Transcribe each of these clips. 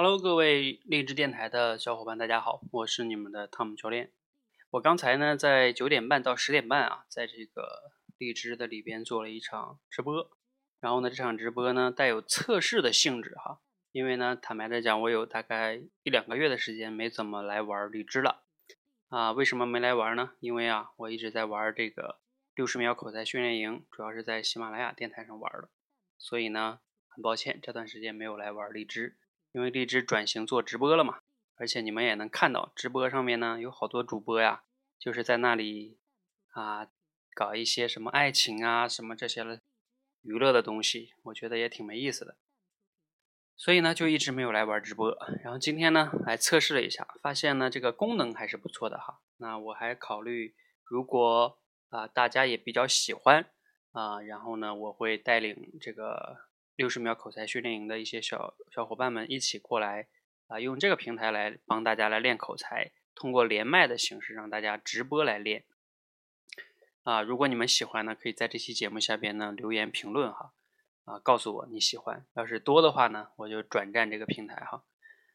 Hello，各位励志电台的小伙伴，大家好，我是你们的汤姆教练。我刚才呢，在九点半到十点半啊，在这个荔枝的里边做了一场直播。然后呢，这场直播呢，带有测试的性质哈，因为呢，坦白的讲，我有大概一两个月的时间没怎么来玩荔枝了啊。为什么没来玩呢？因为啊，我一直在玩这个六十秒口才训练营，主要是在喜马拉雅电台上玩的，所以呢。很抱歉，这段时间没有来玩荔枝，因为荔枝转型做直播了嘛。而且你们也能看到，直播上面呢有好多主播呀，就是在那里啊搞一些什么爱情啊、什么这些了娱乐的东西，我觉得也挺没意思的。所以呢，就一直没有来玩直播。然后今天呢，来测试了一下，发现呢这个功能还是不错的哈。那我还考虑，如果啊大家也比较喜欢啊，然后呢我会带领这个。六十秒口才训练营的一些小小伙伴们一起过来啊，用这个平台来帮大家来练口才，通过连麦的形式让大家直播来练啊。如果你们喜欢呢，可以在这期节目下边呢留言评论哈啊，告诉我你喜欢。要是多的话呢，我就转战这个平台哈。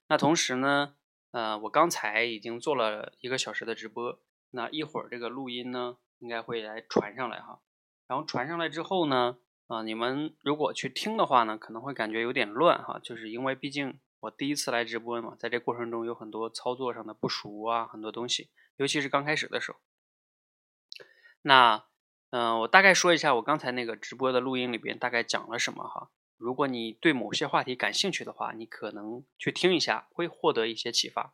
那同时呢，呃，我刚才已经做了一个小时的直播，那一会儿这个录音呢应该会来传上来哈。然后传上来之后呢。啊，你们如果去听的话呢，可能会感觉有点乱哈，就是因为毕竟我第一次来直播嘛，在这过程中有很多操作上的不熟啊，很多东西，尤其是刚开始的时候。那，嗯，我大概说一下我刚才那个直播的录音里边大概讲了什么哈。如果你对某些话题感兴趣的话，你可能去听一下，会获得一些启发。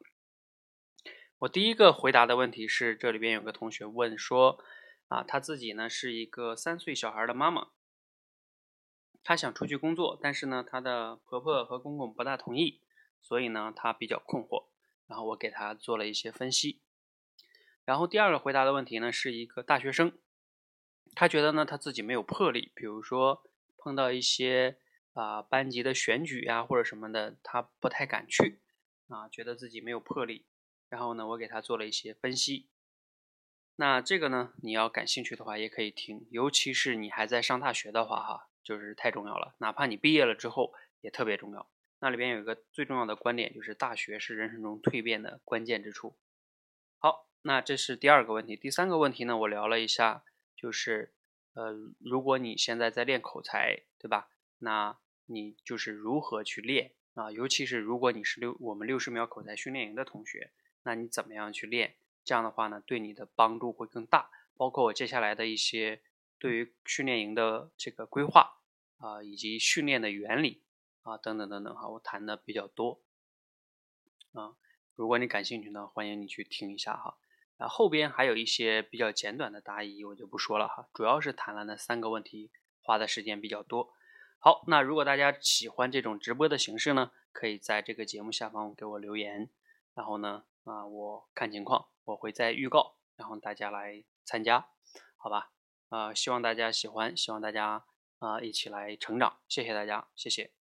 我第一个回答的问题是，这里边有个同学问说，啊，他自己呢是一个三岁小孩的妈妈。她想出去工作，但是呢，她的婆婆和公公不大同意，所以呢，她比较困惑。然后我给她做了一些分析。然后第二个回答的问题呢，是一个大学生，他觉得呢，他自己没有魄力，比如说碰到一些啊班级的选举呀或者什么的，他不太敢去啊，觉得自己没有魄力。然后呢，我给他做了一些分析。那这个呢，你要感兴趣的话，也可以听，尤其是你还在上大学的话，哈。就是太重要了，哪怕你毕业了之后也特别重要。那里边有一个最重要的观点，就是大学是人生中蜕变的关键之处。好，那这是第二个问题。第三个问题呢，我聊了一下，就是呃，如果你现在在练口才，对吧？那你就是如何去练啊？尤其是如果你是六我们六十秒口才训练营的同学，那你怎么样去练？这样的话呢，对你的帮助会更大。包括我接下来的一些对于训练营的这个规划。啊，以及训练的原理啊，等等等等哈，我谈的比较多啊。如果你感兴趣呢，欢迎你去听一下哈。啊，后边还有一些比较简短的答疑，我就不说了哈。主要是谈了那三个问题，花的时间比较多。好，那如果大家喜欢这种直播的形式呢，可以在这个节目下方给我留言，然后呢，啊，我看情况，我会再预告，然后大家来参加，好吧？啊，希望大家喜欢，希望大家。啊，一起来成长，谢谢大家，谢谢。